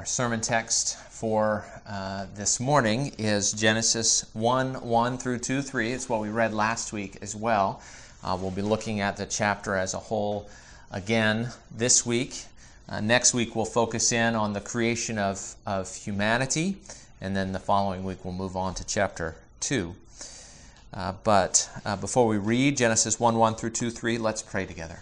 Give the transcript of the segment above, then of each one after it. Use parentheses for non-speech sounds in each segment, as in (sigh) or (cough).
Our sermon text for uh, this morning is Genesis 1 1 through 2 3. It's what we read last week as well. Uh, we'll be looking at the chapter as a whole again this week. Uh, next week, we'll focus in on the creation of, of humanity, and then the following week, we'll move on to chapter 2. Uh, but uh, before we read Genesis 1 1 through 2 3, let's pray together.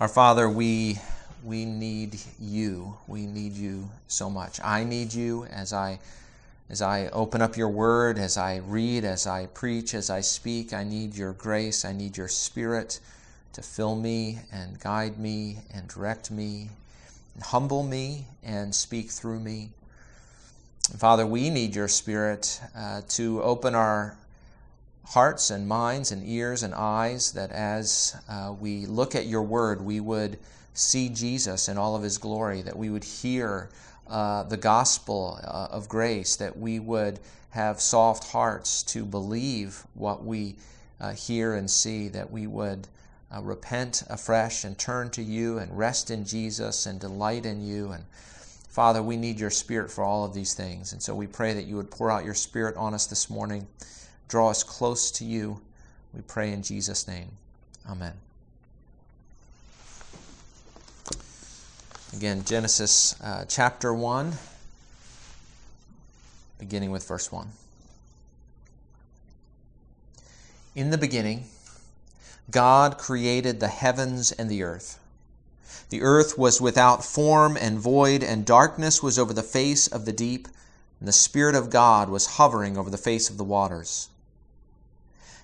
Our Father, we, we need you. We need you so much. I need you as I, as I open up your word, as I read, as I preach, as I speak. I need your grace. I need your spirit to fill me and guide me and direct me, and humble me and speak through me. Father, we need your spirit uh, to open our hearts and minds and ears and eyes that as uh, we look at your word, we would see Jesus in all of his glory, that we would hear uh, the gospel uh, of grace, that we would have soft hearts to believe what we uh, hear and see, that we would uh, repent afresh and turn to you and rest in Jesus and delight in you. And Father, we need your spirit for all of these things. And so we pray that you would pour out your spirit on us this morning draw us close to you. We pray in Jesus' name. Amen. Again, Genesis uh, chapter 1, beginning with verse 1. In the beginning, God created the heavens and the earth. The earth was without form and void, and darkness was over the face of the deep, and the Spirit of God was hovering over the face of the waters.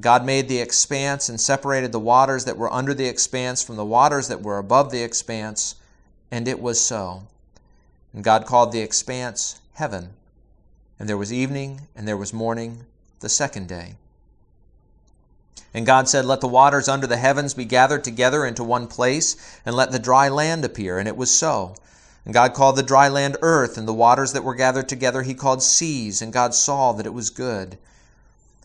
God made the expanse and separated the waters that were under the expanse from the waters that were above the expanse, and it was so. And God called the expanse heaven. And there was evening, and there was morning, the second day. And God said, Let the waters under the heavens be gathered together into one place, and let the dry land appear. And it was so. And God called the dry land earth, and the waters that were gathered together he called seas. And God saw that it was good.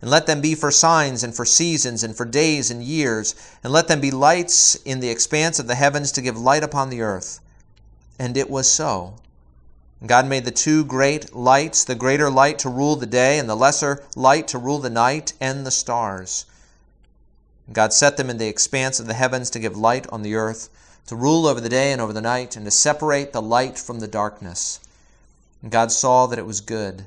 and let them be for signs and for seasons and for days and years, and let them be lights in the expanse of the heavens to give light upon the earth. And it was so. God made the two great lights, the greater light to rule the day, and the lesser light to rule the night, and the stars. God set them in the expanse of the heavens to give light on the earth, to rule over the day and over the night, and to separate the light from the darkness. And God saw that it was good.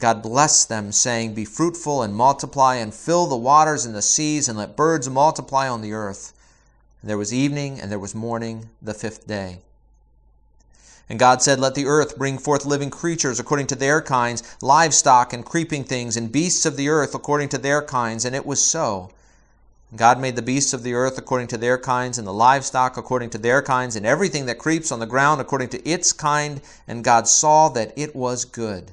God blessed them, saying, Be fruitful and multiply, and fill the waters and the seas, and let birds multiply on the earth. And there was evening, and there was morning, the fifth day. And God said, Let the earth bring forth living creatures according to their kinds, livestock and creeping things, and beasts of the earth according to their kinds. And it was so. God made the beasts of the earth according to their kinds, and the livestock according to their kinds, and everything that creeps on the ground according to its kind. And God saw that it was good.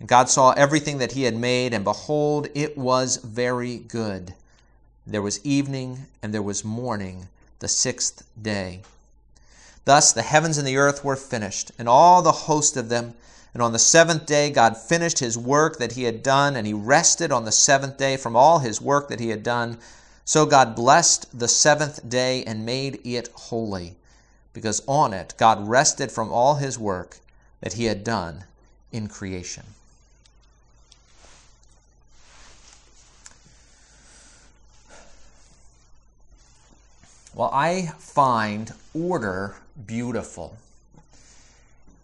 And God saw everything that he had made, and behold, it was very good. There was evening, and there was morning, the sixth day. Thus the heavens and the earth were finished, and all the host of them. And on the seventh day, God finished his work that he had done, and he rested on the seventh day from all his work that he had done. So God blessed the seventh day and made it holy, because on it God rested from all his work that he had done in creation. Well, I find order beautiful.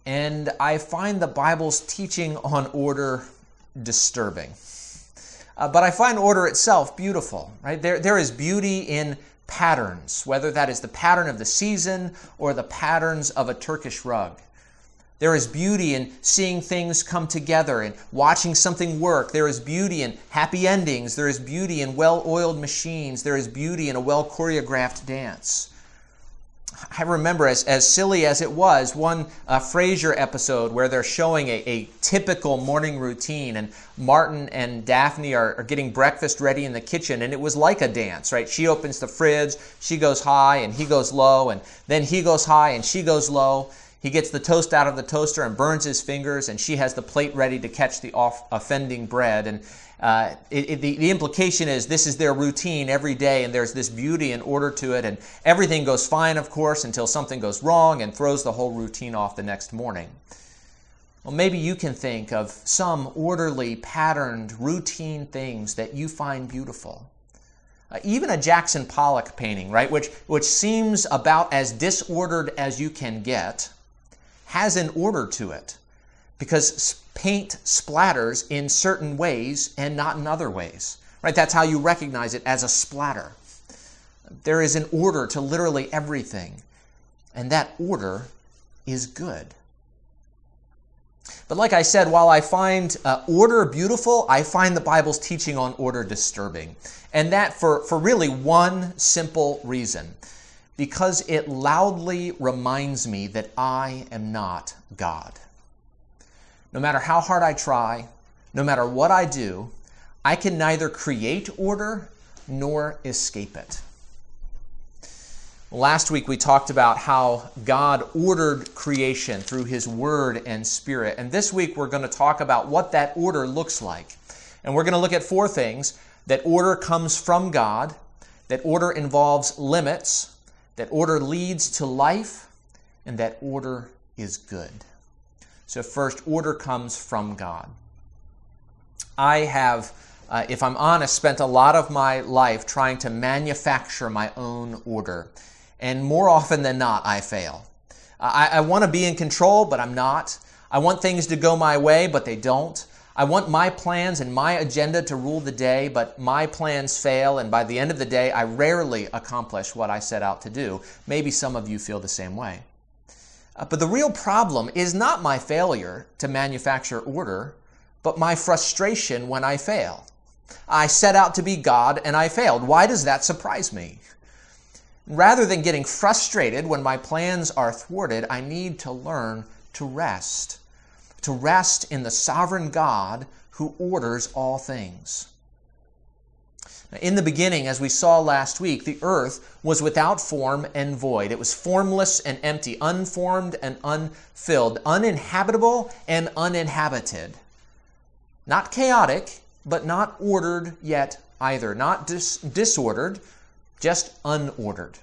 And I find the Bible's teaching on order disturbing. Uh, but I find order itself beautiful, right? There, there is beauty in patterns, whether that is the pattern of the season or the patterns of a Turkish rug. There is beauty in seeing things come together and watching something work. There is beauty in happy endings. There is beauty in well oiled machines. There is beauty in a well choreographed dance. I remember, as, as silly as it was, one uh, Frasier episode where they're showing a, a typical morning routine, and Martin and Daphne are, are getting breakfast ready in the kitchen, and it was like a dance, right? She opens the fridge, she goes high, and he goes low, and then he goes high, and she goes low. He gets the toast out of the toaster and burns his fingers, and she has the plate ready to catch the off offending bread. And uh, it, it, the, the implication is this is their routine every day, and there's this beauty and order to it, and everything goes fine, of course, until something goes wrong and throws the whole routine off the next morning. Well, maybe you can think of some orderly, patterned, routine things that you find beautiful. Uh, even a Jackson Pollock painting, right, which, which seems about as disordered as you can get, has an order to it because paint splatters in certain ways and not in other ways. Right? That's how you recognize it as a splatter. There is an order to literally everything, and that order is good. But like I said, while I find uh, order beautiful, I find the Bible's teaching on order disturbing. And that for, for really one simple reason because it loudly reminds me that I am not God. No matter how hard I try, no matter what I do, I can neither create order nor escape it. Last week we talked about how God ordered creation through His Word and Spirit. And this week we're going to talk about what that order looks like. And we're going to look at four things that order comes from God, that order involves limits, that order leads to life, and that order is good. So, first, order comes from God. I have, uh, if I'm honest, spent a lot of my life trying to manufacture my own order. And more often than not, I fail. I, I want to be in control, but I'm not. I want things to go my way, but they don't. I want my plans and my agenda to rule the day, but my plans fail, and by the end of the day, I rarely accomplish what I set out to do. Maybe some of you feel the same way. Uh, but the real problem is not my failure to manufacture order, but my frustration when I fail. I set out to be God and I failed. Why does that surprise me? Rather than getting frustrated when my plans are thwarted, I need to learn to rest to rest in the sovereign God who orders all things. In the beginning, as we saw last week, the earth was without form and void. It was formless and empty, unformed and unfilled, uninhabitable and uninhabited. Not chaotic, but not ordered yet either. Not dis- disordered, just unordered.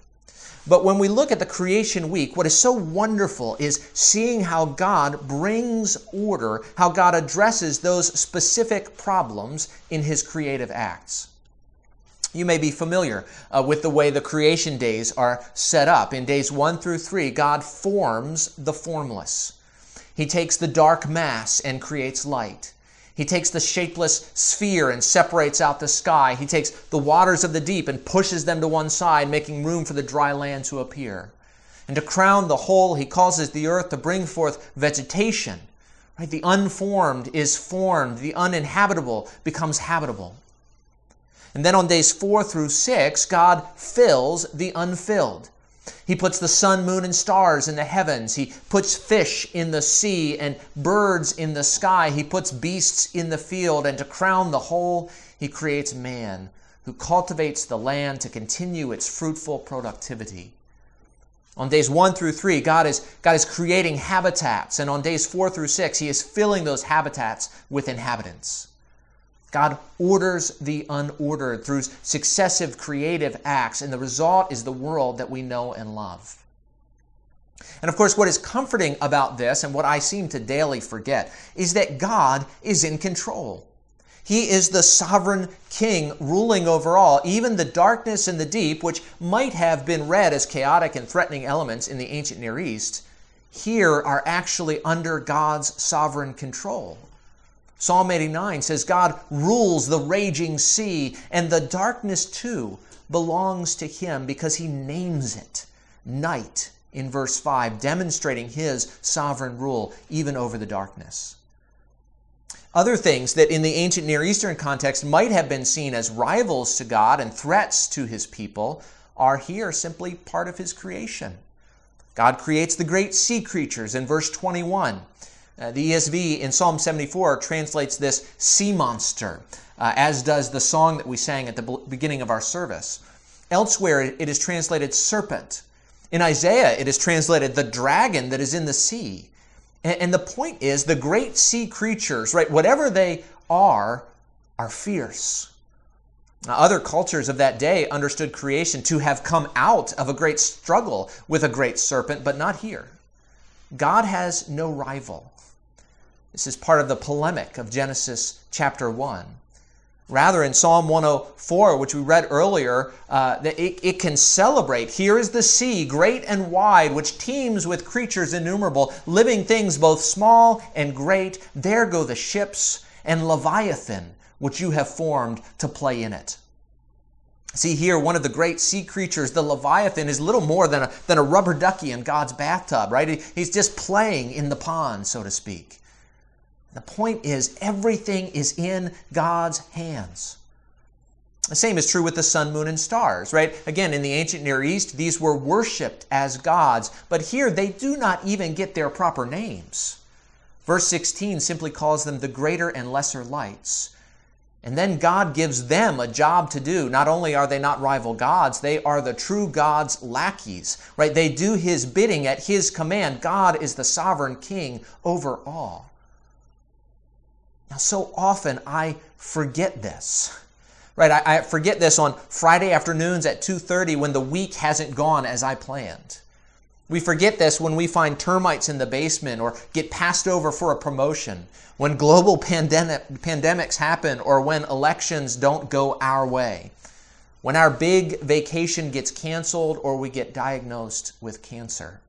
But when we look at the creation week, what is so wonderful is seeing how God brings order, how God addresses those specific problems in his creative acts. You may be familiar uh, with the way the creation days are set up. In days one through three, God forms the formless. He takes the dark mass and creates light. He takes the shapeless sphere and separates out the sky. He takes the waters of the deep and pushes them to one side, making room for the dry land to appear. And to crown the whole, he causes the earth to bring forth vegetation. Right? The unformed is formed, the uninhabitable becomes habitable. And then on days four through six, God fills the unfilled. He puts the sun, moon, and stars in the heavens. He puts fish in the sea and birds in the sky. He puts beasts in the field. And to crown the whole, he creates man who cultivates the land to continue its fruitful productivity. On days one through three, God is, God is creating habitats. And on days four through six, he is filling those habitats with inhabitants. God orders the unordered through successive creative acts, and the result is the world that we know and love. And of course, what is comforting about this, and what I seem to daily forget, is that God is in control. He is the sovereign king ruling over all. Even the darkness and the deep, which might have been read as chaotic and threatening elements in the ancient Near East, here are actually under God's sovereign control. Psalm 89 says, God rules the raging sea, and the darkness too belongs to him because he names it night in verse 5, demonstrating his sovereign rule even over the darkness. Other things that in the ancient Near Eastern context might have been seen as rivals to God and threats to his people are here simply part of his creation. God creates the great sea creatures in verse 21. Uh, the ESV in Psalm 74 translates this sea monster, uh, as does the song that we sang at the beginning of our service. Elsewhere, it is translated serpent. In Isaiah, it is translated the dragon that is in the sea. And, and the point is, the great sea creatures, right, whatever they are, are fierce. Now, other cultures of that day understood creation to have come out of a great struggle with a great serpent, but not here. God has no rival. This is part of the polemic of Genesis chapter 1. Rather, in Psalm 104, which we read earlier, uh, it, it can celebrate. Here is the sea, great and wide, which teems with creatures innumerable, living things both small and great. There go the ships and Leviathan, which you have formed to play in it. See here, one of the great sea creatures, the Leviathan, is little more than a, than a rubber ducky in God's bathtub, right? He's just playing in the pond, so to speak. The point is, everything is in God's hands. The same is true with the sun, moon, and stars, right? Again, in the ancient Near East, these were worshiped as gods, but here they do not even get their proper names. Verse 16 simply calls them the greater and lesser lights. And then God gives them a job to do. Not only are they not rival gods, they are the true God's lackeys, right? They do his bidding at his command. God is the sovereign king over all. Now, so often I forget this. Right, I, forget this on Friday afternoons at 2:30 when the week hasn't gone as I planned. We forget this when we find termites in the basement or get passed over for a promotion, when global pandemic, pandemics happen, or when elections don't go our way, when our big vacation gets canceled or we get diagnosed with cancer.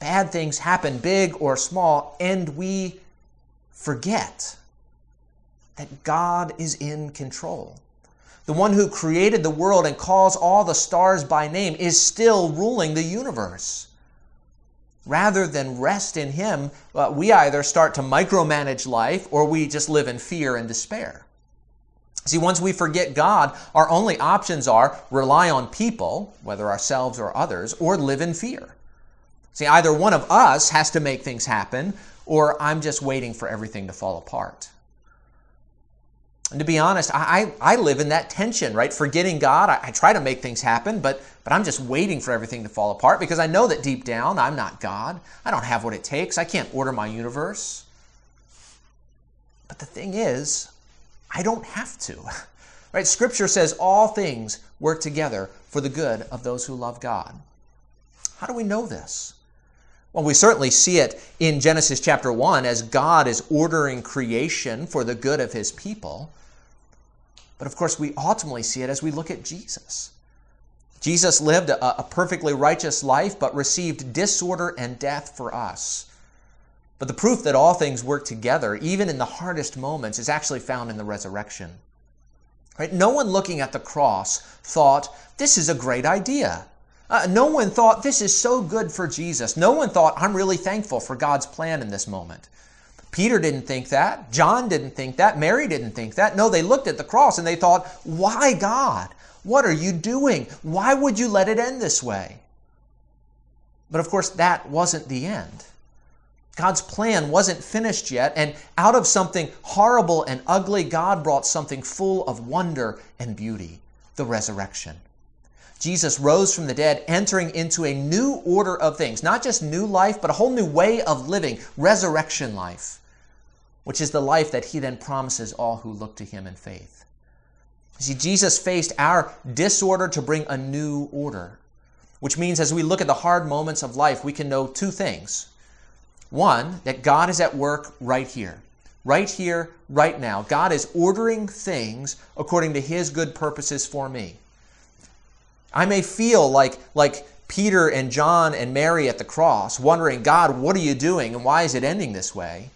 Bad things happen, big or small, and we forget that God is in control. The one who created the world and calls all the stars by name is still ruling the universe. Rather than rest in Him, uh, we either start to micromanage life or we just live in fear and despair. See, once we forget God, our only options are rely on people, whether ourselves or others, or live in fear. See, either one of us has to make things happen, or I'm just waiting for everything to fall apart. And to be honest, I, I, live in that tension, right? Forgetting God, I, I try to make things happen, but, but I'm just waiting for everything to fall apart because I know that deep down I'm not God. I don't have what it takes. I can't order my universe. But the thing is, I don't have to. (laughs) Right? Scripture says all things work together for the good of those who love God. How do we know this? Well, we certainly see it in Genesis chapter 1 as God is ordering creation for the good of his people. But of course, we ultimately see it as we look at Jesus. Jesus lived a, a perfectly righteous life, but received disorder and death for us. But the proof that all things work together, even in the hardest moments, is actually found in the resurrection. Right? No one looking at the cross thought, this is a great idea. Uh, no one thought, this is so good for Jesus. No one thought, I'm really thankful for God's plan in this moment. Peter didn't think that. John didn't think that. Mary didn't think that. No, they looked at the cross and they thought, why God? What are you doing? Why would you let it end this way? But of course, that wasn't the end. God's plan wasn't finished yet, and out of something horrible and ugly, God brought something full of wonder and beauty the resurrection. Jesus rose from the dead, entering into a new order of things, not just new life, but a whole new way of living, resurrection life, which is the life that he then promises all who look to him in faith. See, Jesus faced our disorder to bring a new order, which means as we look at the hard moments of life, we can know two things. One, that God is at work right here, right here, right now. God is ordering things according to His good purposes for me. I may feel like, like Peter and John and Mary at the cross, wondering, God, what are you doing and why is it ending this way?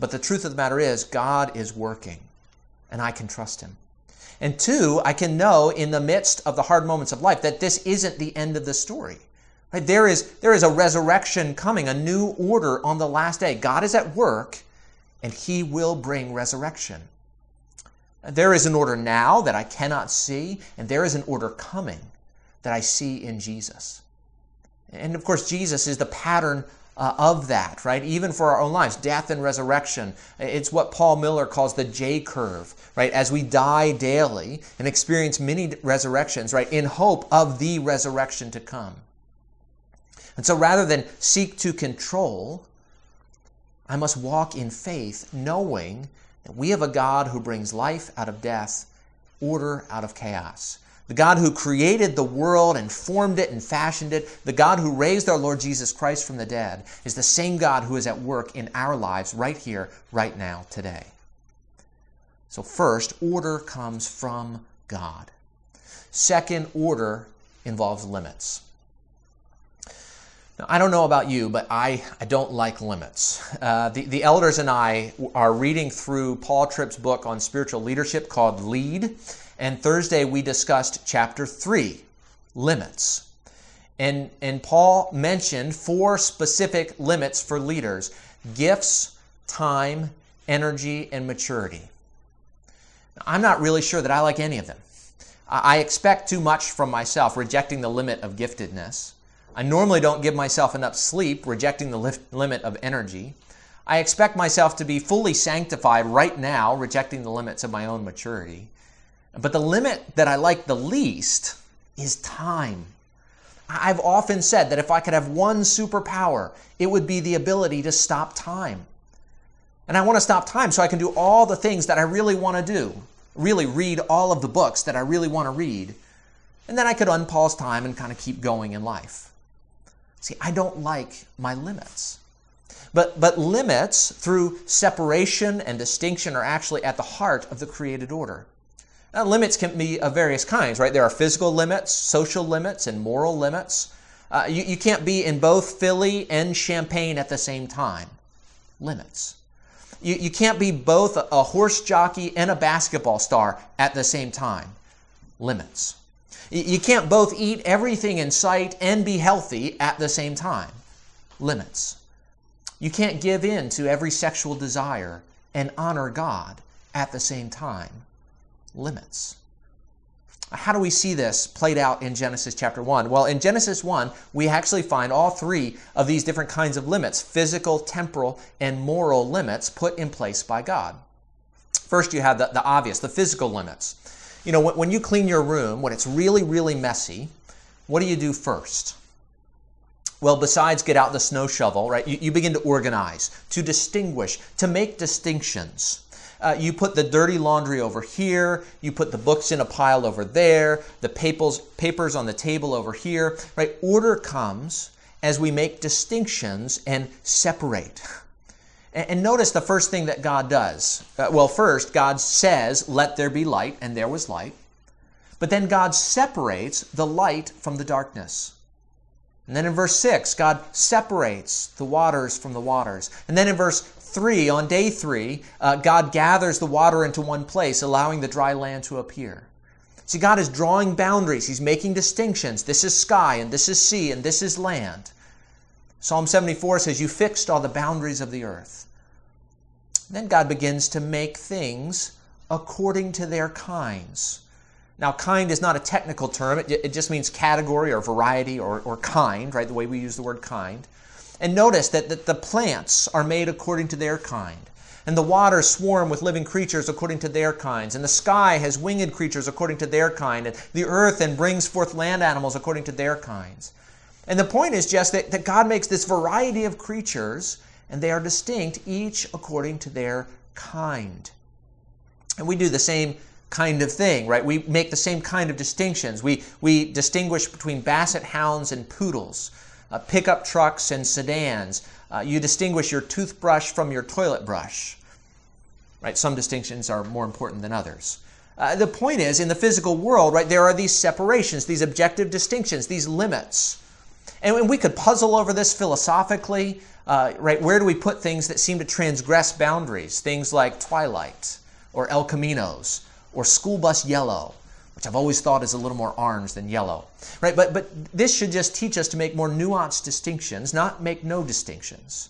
But the truth of the matter is, God is working, and I can trust Him. And two, I can know in the midst of the hard moments of life that this isn't the end of the story. Right? There, is, there is a resurrection coming, a new order on the last day. God is at work, and He will bring resurrection. There is an order now that I cannot see, and there is an order coming that I see in Jesus. And of course, Jesus is the pattern uh, of that, right? Even for our own lives, death and resurrection. It's what Paul Miller calls the J curve, right? As we die daily and experience many resurrections, right? In hope of the resurrection to come. And so rather than seek to control, I must walk in faith, knowing that we have a God who brings life out of death, order out of chaos. The God who created the world and formed it and fashioned it, the God who raised our Lord Jesus Christ from the dead, is the same God who is at work in our lives right here, right now, today. So, first, order comes from God. Second, order involves limits. Now, I don't know about you, but I, I don't like limits. Uh, the, the elders and I are reading through Paul Tripp's book on spiritual leadership called Lead. And Thursday we discussed chapter 3, limits. And, and Paul mentioned four specific limits for leaders gifts, time, energy, and maturity. I'm not really sure that I like any of them. I expect too much from myself, rejecting the limit of giftedness. I normally don't give myself enough sleep, rejecting the limit of energy. I expect myself to be fully sanctified right now, rejecting the limits of my own maturity. But the limit that I like the least is time. I've often said that if I could have one superpower, it would be the ability to stop time. And I want to stop time so I can do all the things that I really want to do, really read all of the books that I really want to read. And then I could unpause time and kind of keep going in life. See, I don't like my limits. But, but limits through separation and distinction are actually at the heart of the created order. Now, limits can be of various kinds, right? There are physical limits, social limits, and moral limits. Uh, you, you can't be in both Philly and Champaign at the same time. Limits. You, you can't be both a, a horse jockey and a basketball star at the same time. Limits. You, you can't both eat everything in sight and be healthy at the same time. Limits. You can't give in to every sexual desire and honor God at the same time limits. How do we see this played out in Genesis chapter 1? Well, in Genesis 1, we actually find all three of these different kinds of limits physical, temporal, and moral limits put in place by God. First, you have the, the obvious, the physical limits. You know, when, when you clean your room, when it's really, really messy, what do you do first? Well, besides get out the snow shovel, right, you, you begin to organize, to distinguish, to make distinctions. Uh, you put the dirty laundry over here, you put the books in a pile over there, the papers, papers on the table over here, right? Order comes as we make distinctions and separate. And notice the first thing that God does. Uh, well, first, God says, Let there be light, and there was light. But then God separates the light from the darkness. And then in verse 6, God separates the waters from the waters. And then in verse 3, on day 3, uh, God gathers the water into one place, allowing the dry land to appear. See, God is drawing boundaries. He's making distinctions. This is sky, and this is sea, and this is land. Psalm 74 says, You fixed all the boundaries of the earth. Then God begins to make things according to their kinds. Now, kind is not a technical term, it, it just means category or variety or, or kind, right? The way we use the word kind. And notice that, that the plants are made according to their kind. And the waters swarm with living creatures according to their kinds. And the sky has winged creatures according to their kind. And the earth and brings forth land animals according to their kinds. And the point is just that, that God makes this variety of creatures, and they are distinct, each according to their kind. And we do the same kind of thing, right? We make the same kind of distinctions. We, we distinguish between basset hounds and poodles, uh, pickup trucks and sedans. Uh, you distinguish your toothbrush from your toilet brush, right? Some distinctions are more important than others. Uh, the point is, in the physical world, right, there are these separations, these objective distinctions, these limits. And we could puzzle over this philosophically, uh, right? Where do we put things that seem to transgress boundaries? Things like twilight or El Caminos or school bus yellow, which I've always thought is a little more orange than yellow, right? But, but this should just teach us to make more nuanced distinctions, not make no distinctions.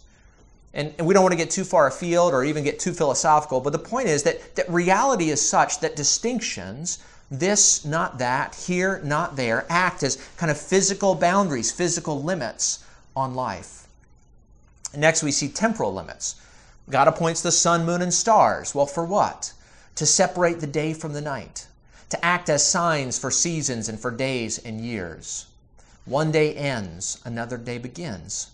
And, and we don't want to get too far afield or even get too philosophical, but the point is that, that reality is such that distinctions this, not that, here, not there, act as kind of physical boundaries, physical limits on life. Next, we see temporal limits. God appoints the sun, moon, and stars. Well, for what? To separate the day from the night, to act as signs for seasons and for days and years. One day ends, another day begins.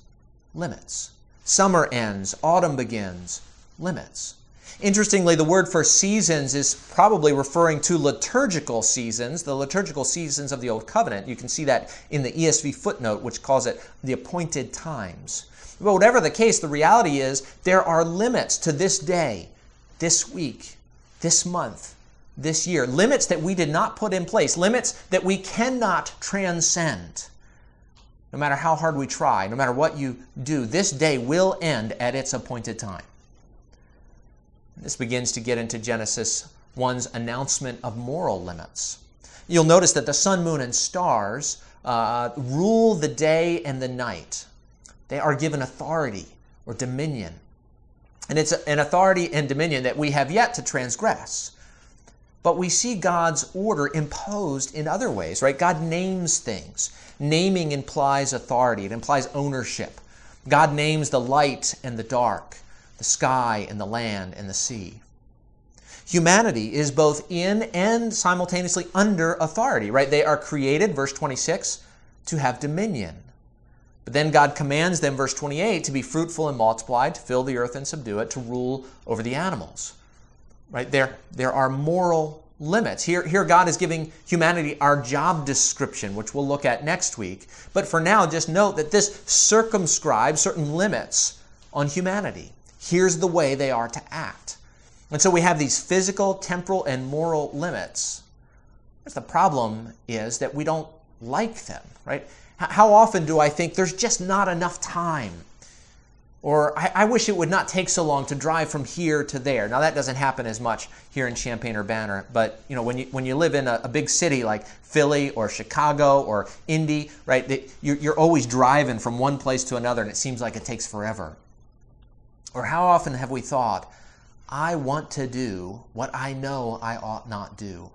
Limits. Summer ends, autumn begins. Limits. Interestingly, the word for seasons is probably referring to liturgical seasons, the liturgical seasons of the Old Covenant. You can see that in the ESV footnote, which calls it the appointed times. But whatever the case, the reality is there are limits to this day, this week, this month, this year. Limits that we did not put in place, limits that we cannot transcend. No matter how hard we try, no matter what you do, this day will end at its appointed time. This begins to get into Genesis 1's announcement of moral limits. You'll notice that the sun, moon, and stars uh, rule the day and the night. They are given authority or dominion. And it's an authority and dominion that we have yet to transgress. But we see God's order imposed in other ways, right? God names things. Naming implies authority, it implies ownership. God names the light and the dark the sky and the land and the sea. Humanity is both in and simultaneously under authority, right? They are created, verse 26, to have dominion. But then God commands them, verse 28, to be fruitful and multiply, to fill the earth and subdue it, to rule over the animals. Right? There, there are moral limits. Here, here God is giving humanity our job description, which we'll look at next week. But for now, just note that this circumscribes certain limits on humanity. Here's the way they are to act. And so we have these physical, temporal, and moral limits. But the problem is that we don't like them, right? How often do I think there's just not enough time? Or I, I, wish it would not take so long to drive from here to there. Now that doesn't happen as much here in Champaign-Urbana, but you know when you when you live in a, a big city like Philly or Chicago or Indy, right? They, you're, you're always driving from one place to another, and it seems like it takes forever. Or how often have we thought, I want to do what I know I ought not do?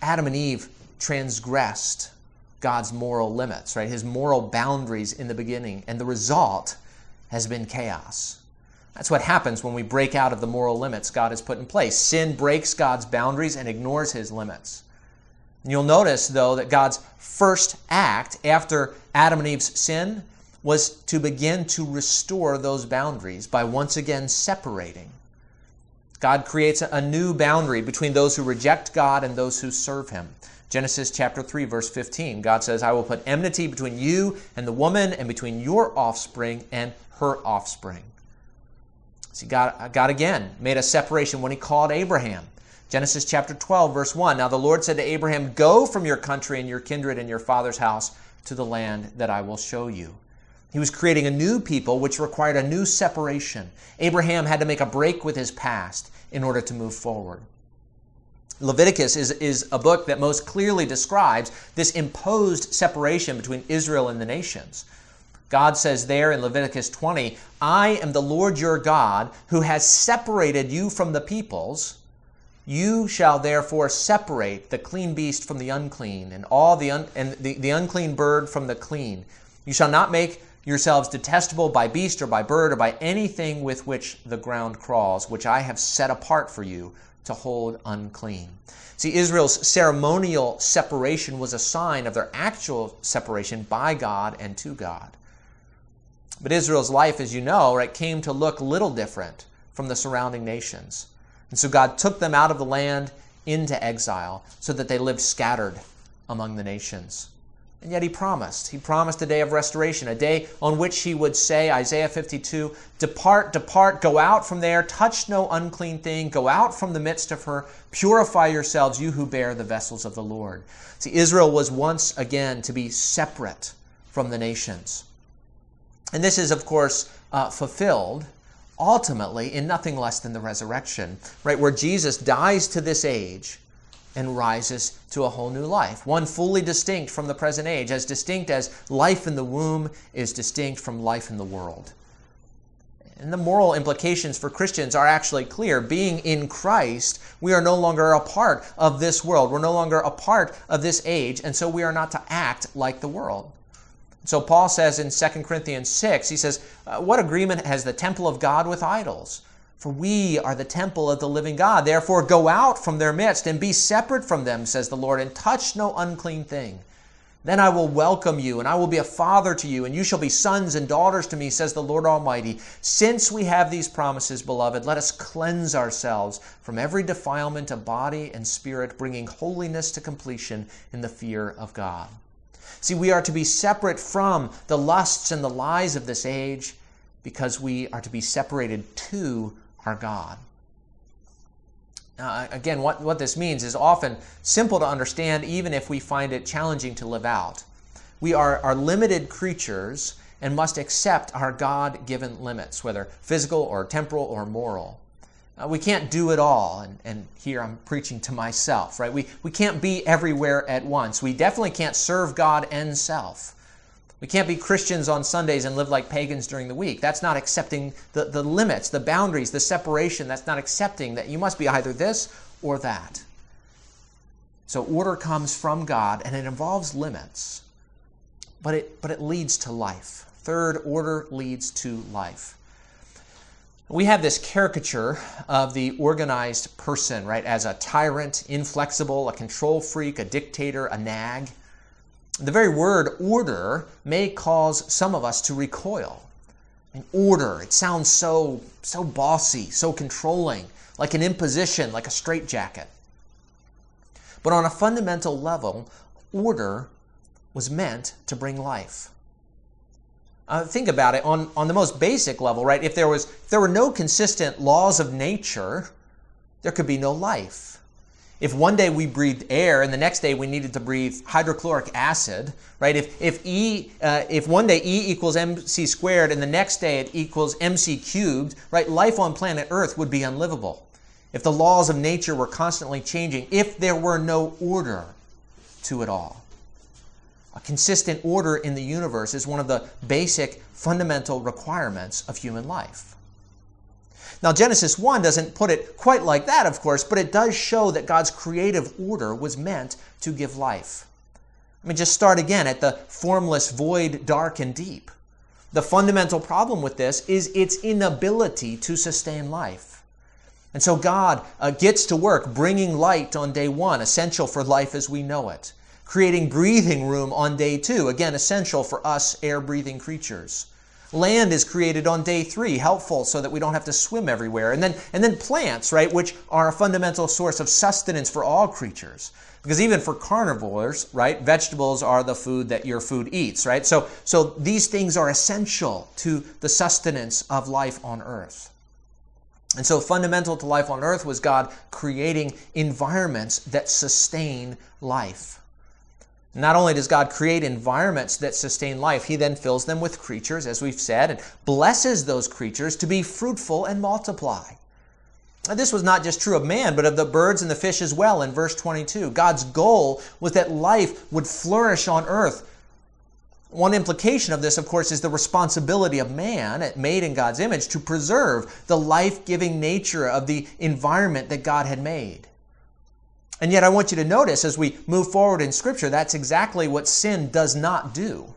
Adam and Eve transgressed God's moral limits, right? His moral boundaries in the beginning, and the result has been chaos. That's what happens when we break out of the moral limits God has put in place. Sin breaks God's boundaries and ignores his limits. And you'll notice, though, that God's first act after Adam and Eve's sin was to begin to restore those boundaries by once again separating. God creates a new boundary between those who reject God and those who serve Him. Genesis chapter 3, verse 15, God says, I will put enmity between you and the woman, and between your offspring and her offspring. See, God, God again made a separation when he called Abraham. Genesis chapter 12, verse 1. Now the Lord said to Abraham, Go from your country and your kindred and your father's house to the land that I will show you. He was creating a new people which required a new separation. Abraham had to make a break with his past in order to move forward. Leviticus is, is a book that most clearly describes this imposed separation between Israel and the nations. God says there in Leviticus 20, I am the Lord your God who has separated you from the peoples. You shall therefore separate the clean beast from the unclean, and all the un- and the, the unclean bird from the clean. You shall not make yourselves detestable by beast or by bird or by anything with which the ground crawls, which I have set apart for you to hold unclean. See, Israel's ceremonial separation was a sign of their actual separation by God and to God. But Israel's life, as you know, right, came to look little different from the surrounding nations. And so God took them out of the land into exile so that they lived scattered among the nations. And yet he promised. He promised a day of restoration, a day on which he would say, Isaiah 52, Depart, depart, go out from there, touch no unclean thing, go out from the midst of her, purify yourselves, you who bear the vessels of the Lord. See, Israel was once again to be separate from the nations. And this is, of course, uh, fulfilled ultimately in nothing less than the resurrection, right? Where Jesus dies to this age and rises to a whole new life, one fully distinct from the present age, as distinct as life in the womb is distinct from life in the world. And the moral implications for Christians are actually clear. Being in Christ, we are no longer a part of this world. We're no longer a part of this age, and so we are not to act like the world. So Paul says in 2 Corinthians 6, he says, uh, What agreement has the temple of God with idols? For we are the temple of the living God. Therefore, go out from their midst and be separate from them, says the Lord, and touch no unclean thing. Then I will welcome you, and I will be a father to you, and you shall be sons and daughters to me, says the Lord Almighty. Since we have these promises, beloved, let us cleanse ourselves from every defilement of body and spirit, bringing holiness to completion in the fear of God. See, we are to be separate from the lusts and the lies of this age because we are to be separated to our God. Now, again, what, what this means is often simple to understand, even if we find it challenging to live out. We are, are limited creatures and must accept our God given limits, whether physical or temporal or moral. Uh, we can't do it all. And, and here I'm preaching to myself, right? We, we can't be everywhere at once. We definitely can't serve God and self. We can't be Christians on Sundays and live like pagans during the week. That's not accepting the, the limits, the boundaries, the separation. That's not accepting that you must be either this or that. So order comes from God and it involves limits, but it, but it leads to life. Third, order leads to life. We have this caricature of the organized person, right, as a tyrant, inflexible, a control freak, a dictator, a nag. The very word order may cause some of us to recoil. An order, it sounds so so bossy, so controlling, like an imposition, like a straitjacket. But on a fundamental level, order was meant to bring life. Uh, think about it on, on the most basic level, right? If there was if there were no consistent laws of nature, there could be no life. If one day we breathed air and the next day we needed to breathe hydrochloric acid, right? If if e uh, if one day e equals mc squared and the next day it equals mc cubed, right? Life on planet Earth would be unlivable. If the laws of nature were constantly changing, if there were no order to it all. A consistent order in the universe is one of the basic fundamental requirements of human life. Now, Genesis 1 doesn't put it quite like that, of course, but it does show that God's creative order was meant to give life. I mean, just start again at the formless, void, dark, and deep. The fundamental problem with this is its inability to sustain life. And so God uh, gets to work bringing light on day one, essential for life as we know it creating breathing room on day two, again, essential for us air breathing creatures. Land is created on day three, helpful so that we don't have to swim everywhere. And then, and then plants, right, which are a fundamental source of sustenance for all creatures. Because even for carnivores, right, vegetables are the food that your food eats, right? So, so these things are essential to the sustenance of life on earth. And so, fundamental to life on earth was God creating environments that sustain life. Not only does God create environments that sustain life, He then fills them with creatures, as we've said, and blesses those creatures to be fruitful and multiply. This was not just true of man, but of the birds and the fish as well in verse 22. God's goal was that life would flourish on earth one implication of this, of course, is the responsibility of man, made in God's image, to preserve the life giving nature of the environment that God had made. And yet, I want you to notice as we move forward in Scripture, that's exactly what sin does not do.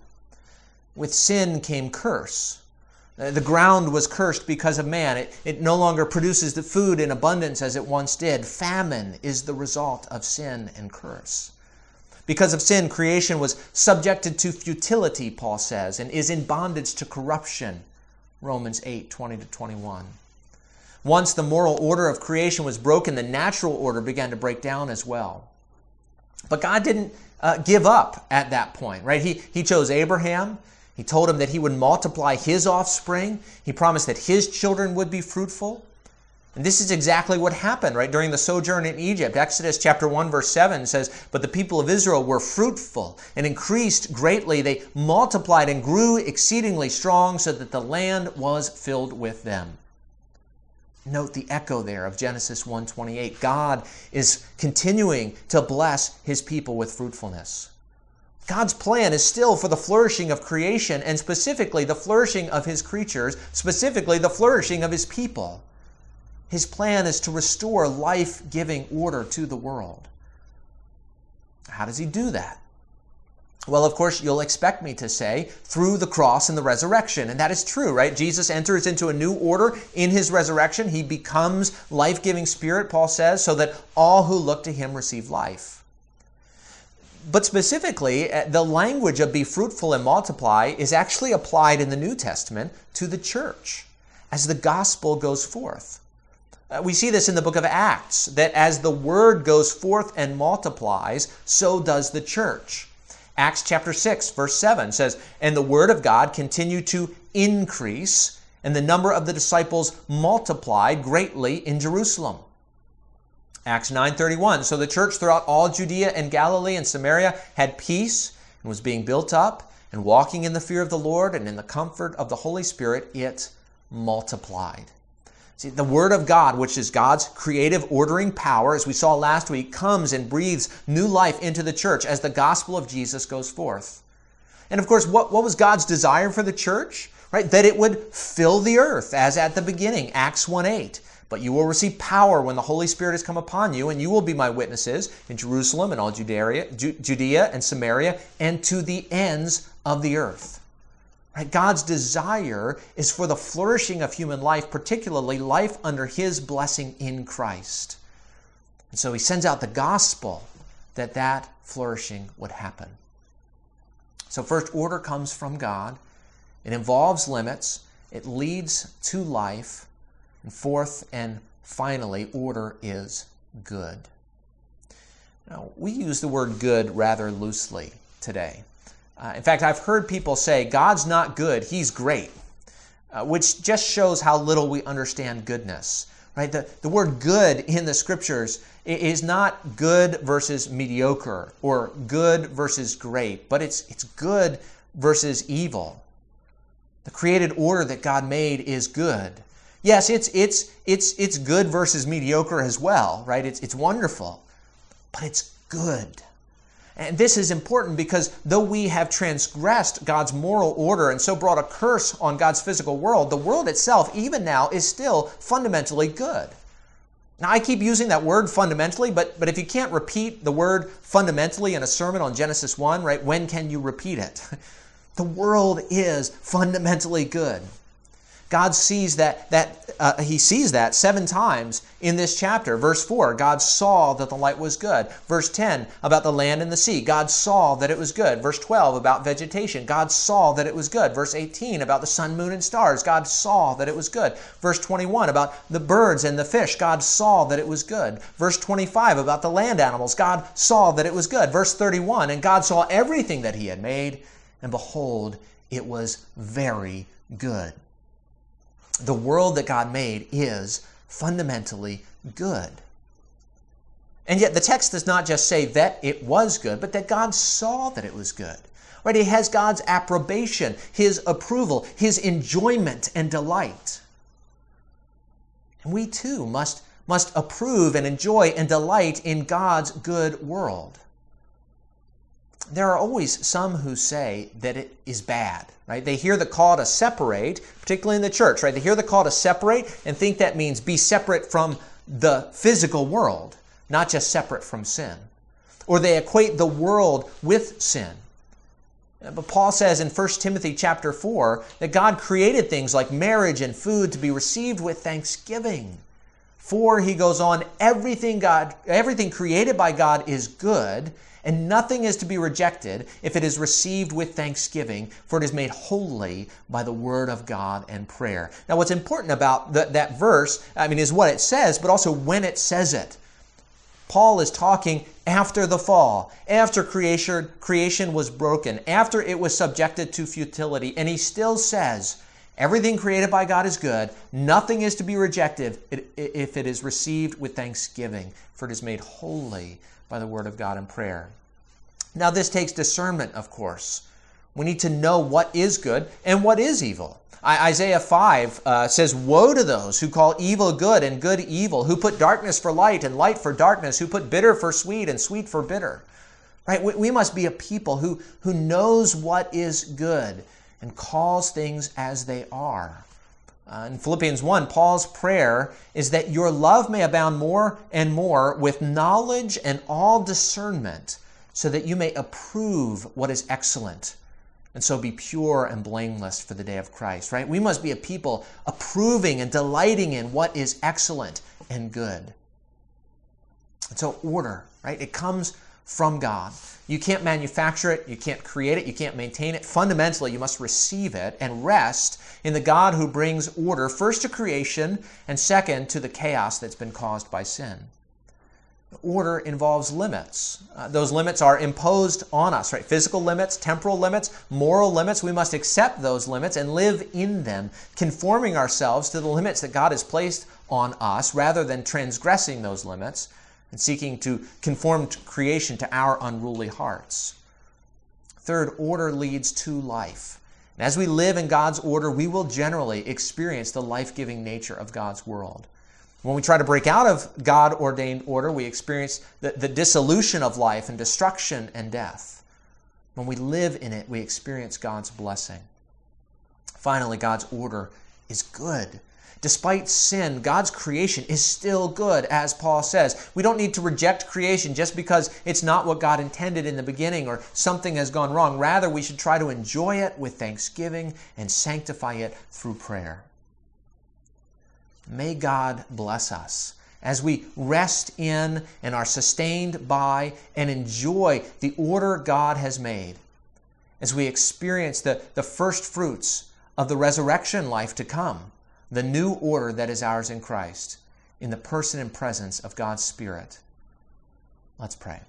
With sin came curse. Uh, the ground was cursed because of man. It, it no longer produces the food in abundance as it once did. Famine is the result of sin and curse. Because of sin, creation was subjected to futility, Paul says, and is in bondage to corruption. Romans 8 20 to 21. Once the moral order of creation was broken, the natural order began to break down as well. But God didn't uh, give up at that point, right? He, he chose Abraham. He told him that he would multiply his offspring. He promised that his children would be fruitful. And this is exactly what happened, right, during the sojourn in Egypt. Exodus chapter 1 verse 7 says, "But the people of Israel were fruitful and increased greatly. They multiplied and grew exceedingly strong so that the land was filled with them." Note the echo there of Genesis 1:28. God is continuing to bless his people with fruitfulness. God's plan is still for the flourishing of creation and specifically the flourishing of his creatures, specifically the flourishing of his people. His plan is to restore life giving order to the world. How does he do that? Well, of course, you'll expect me to say through the cross and the resurrection. And that is true, right? Jesus enters into a new order in his resurrection. He becomes life giving spirit, Paul says, so that all who look to him receive life. But specifically, eh, the language of be fruitful and multiply is actually applied in the New Testament to the church as the gospel goes forth. Uh, we see this in the book of Acts, that as the word goes forth and multiplies, so does the church. Acts chapter 6, verse 7 says, And the word of God continued to increase, and the number of the disciples multiplied greatly in Jerusalem. Acts 9:31 So the church throughout all Judea and Galilee and Samaria had peace and was being built up and walking in the fear of the Lord and in the comfort of the Holy Spirit it multiplied. See, the Word of God, which is God's creative ordering power, as we saw last week, comes and breathes new life into the church as the gospel of Jesus goes forth. And of course, what, what was God's desire for the church? Right? That it would fill the earth, as at the beginning, Acts 1 8. But you will receive power when the Holy Spirit has come upon you, and you will be my witnesses in Jerusalem and all Judea, Judea and Samaria, and to the ends of the earth. God's desire is for the flourishing of human life, particularly life under His blessing in Christ. And so He sends out the gospel that that flourishing would happen. So, first, order comes from God. It involves limits. It leads to life. And fourth and finally, order is good. Now, we use the word good rather loosely today. Uh, in fact, I've heard people say, God's not good, He's great, uh, which just shows how little we understand goodness. Right? The, the word good in the scriptures is not good versus mediocre or good versus great, but it's, it's good versus evil. The created order that God made is good. Yes, it's, it's, it's, it's good versus mediocre as well, right? It's, it's wonderful, but it's good. And this is important because though we have transgressed God's moral order and so brought a curse on God's physical world, the world itself, even now, is still fundamentally good. Now, I keep using that word fundamentally, but, but if you can't repeat the word fundamentally in a sermon on Genesis 1, right, when can you repeat it? (laughs) The world is fundamentally good. God sees that, that uh, he sees that seven times in this chapter. Verse 4, God saw that the light was good. Verse 10, about the land and the sea, God saw that it was good. Verse 12, about vegetation, God saw that it was good. Verse 18, about the sun, moon, and stars, God saw that it was good. Verse 21, about the birds and the fish, God saw that it was good. Verse 25, about the land animals, God saw that it was good. Verse 31, and God saw everything that he had made, and behold, it was very good the world that God made is fundamentally good. And yet the text does not just say that it was good, but that God saw that it was good. Right? He has God's approbation, his approval, his enjoyment and delight. And we too must, must approve and enjoy and delight in God's good world. There are always some who say that it is bad, right? They hear the call to separate, particularly in the church, right? They hear the call to separate and think that means be separate from the physical world not just separate from sin. Or they equate the world with sin. But Paul says in 1 Timothy chapter 4 that God created things like marriage and food to be received with thanksgiving. For he goes on, everything God everything created by God is good, and nothing is to be rejected if it is received with thanksgiving, for it is made holy by the word of God and prayer. Now what's important about the, that verse, I mean, is what it says, but also when it says it. Paul is talking after the fall, after creation, creation was broken, after it was subjected to futility. And he still says, everything created by God is good. Nothing is to be rejected if it is received with thanksgiving, for it is made holy by the word of God and prayer. Now, this takes discernment, of course. We need to know what is good and what is evil. Isaiah 5 uh, says, Woe to those who call evil good and good evil, who put darkness for light and light for darkness, who put bitter for sweet and sweet for bitter. Right? We, we must be a people who, who knows what is good and calls things as they are. Uh, in Philippians 1, Paul's prayer is that your love may abound more and more with knowledge and all discernment, so that you may approve what is excellent and so be pure and blameless for the day of Christ, right? We must be a people approving and delighting in what is excellent and good. And so, order, right? It comes from God. You can't manufacture it, you can't create it, you can't maintain it. Fundamentally, you must receive it and rest in the God who brings order, first to creation, and second to the chaos that's been caused by sin order involves limits. Uh, those limits are imposed on us, right? Physical limits, temporal limits, moral limits. We must accept those limits and live in them, conforming ourselves to the limits that God has placed on us rather than transgressing those limits and seeking to conform to creation to our unruly hearts. Third, order leads to life. And as we live in God's order, we will generally experience the life giving nature of God's world. When we try to break out of God ordained order, we experience the, the dissolution of life and destruction and death. When we live in it, we experience God's blessing. Finally, God's order is good. Despite sin, God's creation is still good, as Paul says. We don't need to reject creation just because it's not what God intended in the beginning or something has gone wrong. Rather, we should try to enjoy it with thanksgiving and sanctify it through prayer. May God bless us as we rest in and are sustained by and enjoy the order God has made, as we experience the, the first fruits of the resurrection life to come, the new order that is ours in Christ, in the person and presence of God's Spirit. Let's pray.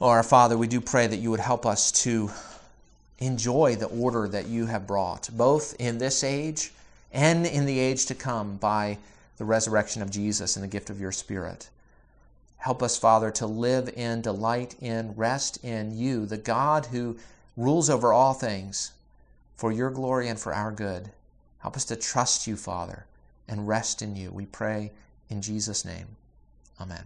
Oh, our Father, we do pray that you would help us to enjoy the order that you have brought, both in this age and in the age to come by the resurrection of Jesus and the gift of your Spirit. Help us, Father, to live in, delight in, rest in you, the God who rules over all things for your glory and for our good. Help us to trust you, Father, and rest in you. We pray in Jesus' name. Amen.